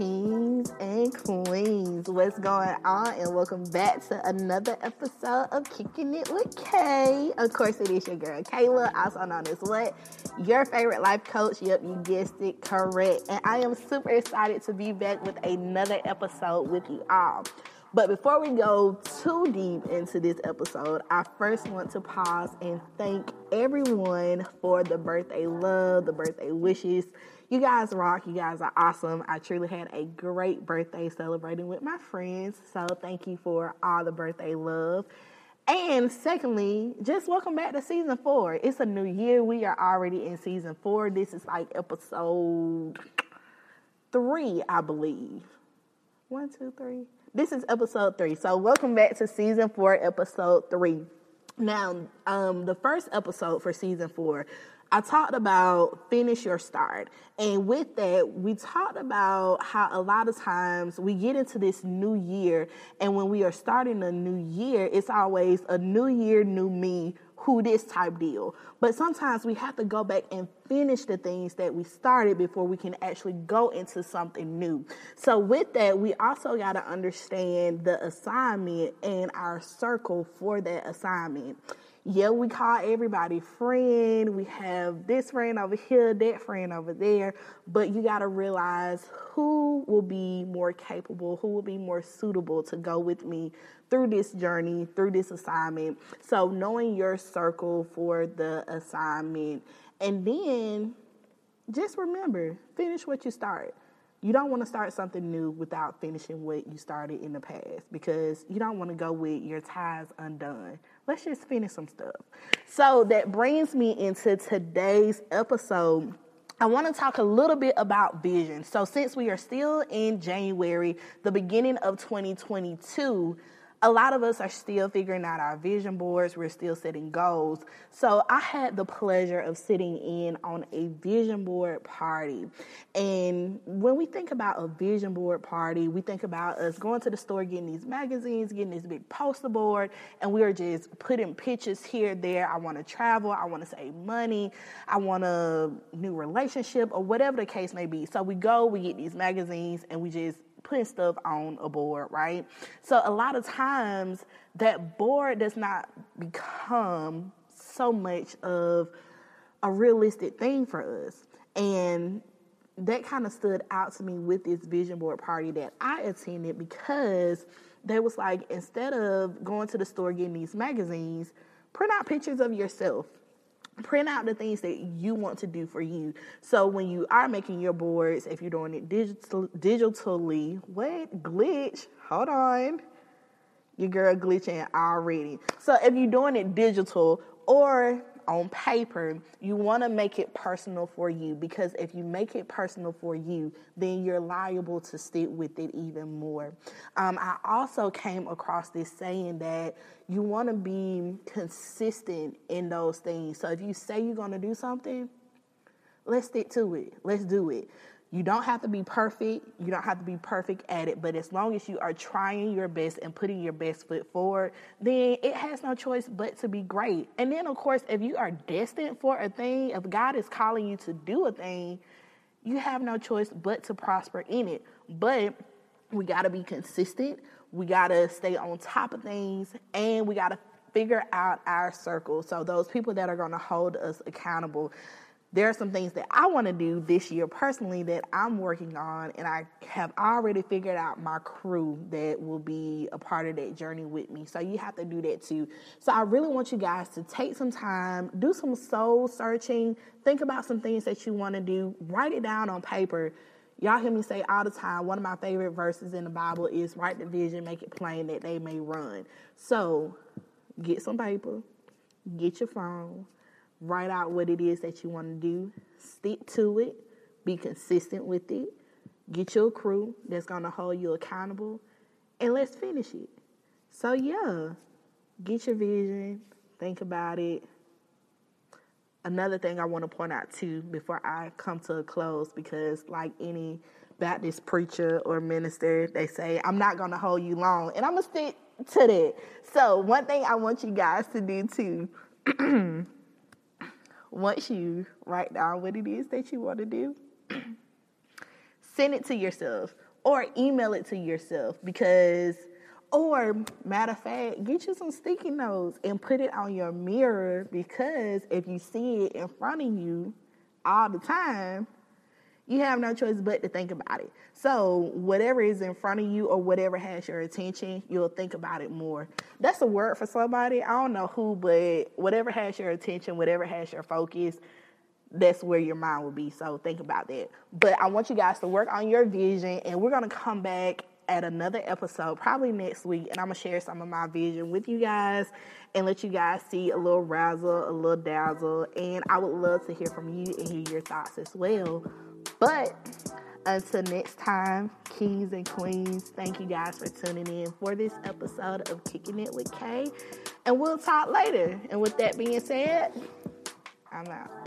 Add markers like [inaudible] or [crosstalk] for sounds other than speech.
kings and queens. What's going on? And welcome back to another episode of Kicking It with Kay. Of course, it is your girl Kayla, also known as what? Your favorite life coach. Yep, you guessed it correct. And I am super excited to be back with another episode with you all. But before we go too deep into this episode, I first want to pause and thank everyone for the birthday love, the birthday wishes. You guys rock. You guys are awesome. I truly had a great birthday celebrating with my friends. So thank you for all the birthday love. And secondly, just welcome back to season four. It's a new year. We are already in season four. This is like episode three, I believe. One, two, three. This is episode three. So welcome back to season four, episode three. Now, um, the first episode for season four I talked about finish your start. And with that, we talked about how a lot of times we get into this new year, and when we are starting a new year, it's always a new year, new me, who this type deal. But sometimes we have to go back and finish the things that we started before we can actually go into something new. So, with that, we also got to understand the assignment and our circle for that assignment yeah, we call everybody friend. We have this friend over here, that friend over there. But you got to realize who will be more capable, who will be more suitable to go with me through this journey, through this assignment. So, knowing your circle for the assignment. And then just remember finish what you start you don't want to start something new without finishing what you started in the past because you don't want to go with your ties undone. Let's just finish some stuff. So that brings me into today's episode. I want to talk a little bit about vision. So, since we are still in January, the beginning of 2022, a lot of us are still figuring out our vision boards. We're still setting goals. So I had the pleasure of sitting in on a vision board party. And when we think about a vision board party, we think about us going to the store, getting these magazines, getting this big poster board, and we are just putting pictures here, there. I want to travel. I want to save money. I want a new relationship or whatever the case may be. So we go, we get these magazines, and we just putting stuff on a board, right? So a lot of times that board does not become so much of a realistic thing for us. And that kind of stood out to me with this vision board party that I attended because they was like, instead of going to the store getting these magazines, print out pictures of yourself print out the things that you want to do for you. So when you are making your boards, if you're doing it digital, digitally, wait, glitch, hold on. Your girl glitching already. So if you're doing it digital or on paper, you want to make it personal for you because if you make it personal for you, then you're liable to stick with it even more. Um, I also came across this saying that you want to be consistent in those things. So if you say you're going to do something, let's stick to it. Let's do it. You don't have to be perfect. You don't have to be perfect at it. But as long as you are trying your best and putting your best foot forward, then it has no choice but to be great. And then, of course, if you are destined for a thing, if God is calling you to do a thing, you have no choice but to prosper in it. But we got to be consistent. We got to stay on top of things and we got to figure out our circle. So, those people that are going to hold us accountable there are some things that I want to do this year personally that I'm working on, and I have already figured out my crew that will be a part of that journey with me. So you have to do that too. So I really want you guys to take some time, do some soul searching, think about some things that you want to do, write it down on paper. Y'all hear me say all the time, one of my favorite verses in the Bible is write the vision, make it plain that they may run. So get some paper, get your phone write out what it is that you want to do, stick to it, be consistent with it, get your crew that's going to hold you accountable, and let's finish it. So, yeah, get your vision, think about it. Another thing I want to point out too before I come to a close, because like any Baptist preacher or minister, they say, I'm not going to hold you long, and I'm going to stick to that. So, one thing I want you guys to do too. [clears throat] once you write down what it is that you want to do, [clears throat] send it to yourself. or email it to yourself because or matter of fact, get you some sticky notes and put it on your mirror because if you see it in front of you all the time, you have no choice but to think about it. So, whatever is in front of you or whatever has your attention, you'll think about it more. That's a word for somebody. I don't know who, but whatever has your attention, whatever has your focus, that's where your mind will be. So, think about that. But I want you guys to work on your vision, and we're going to come back at another episode, probably next week, and I'm gonna share some of my vision with you guys and let you guys see a little razzle, a little dazzle, and I would love to hear from you and hear your thoughts as well. But until next time, kings and queens, thank you guys for tuning in for this episode of Kicking It with Kay, and we'll talk later. And with that being said, I'm out.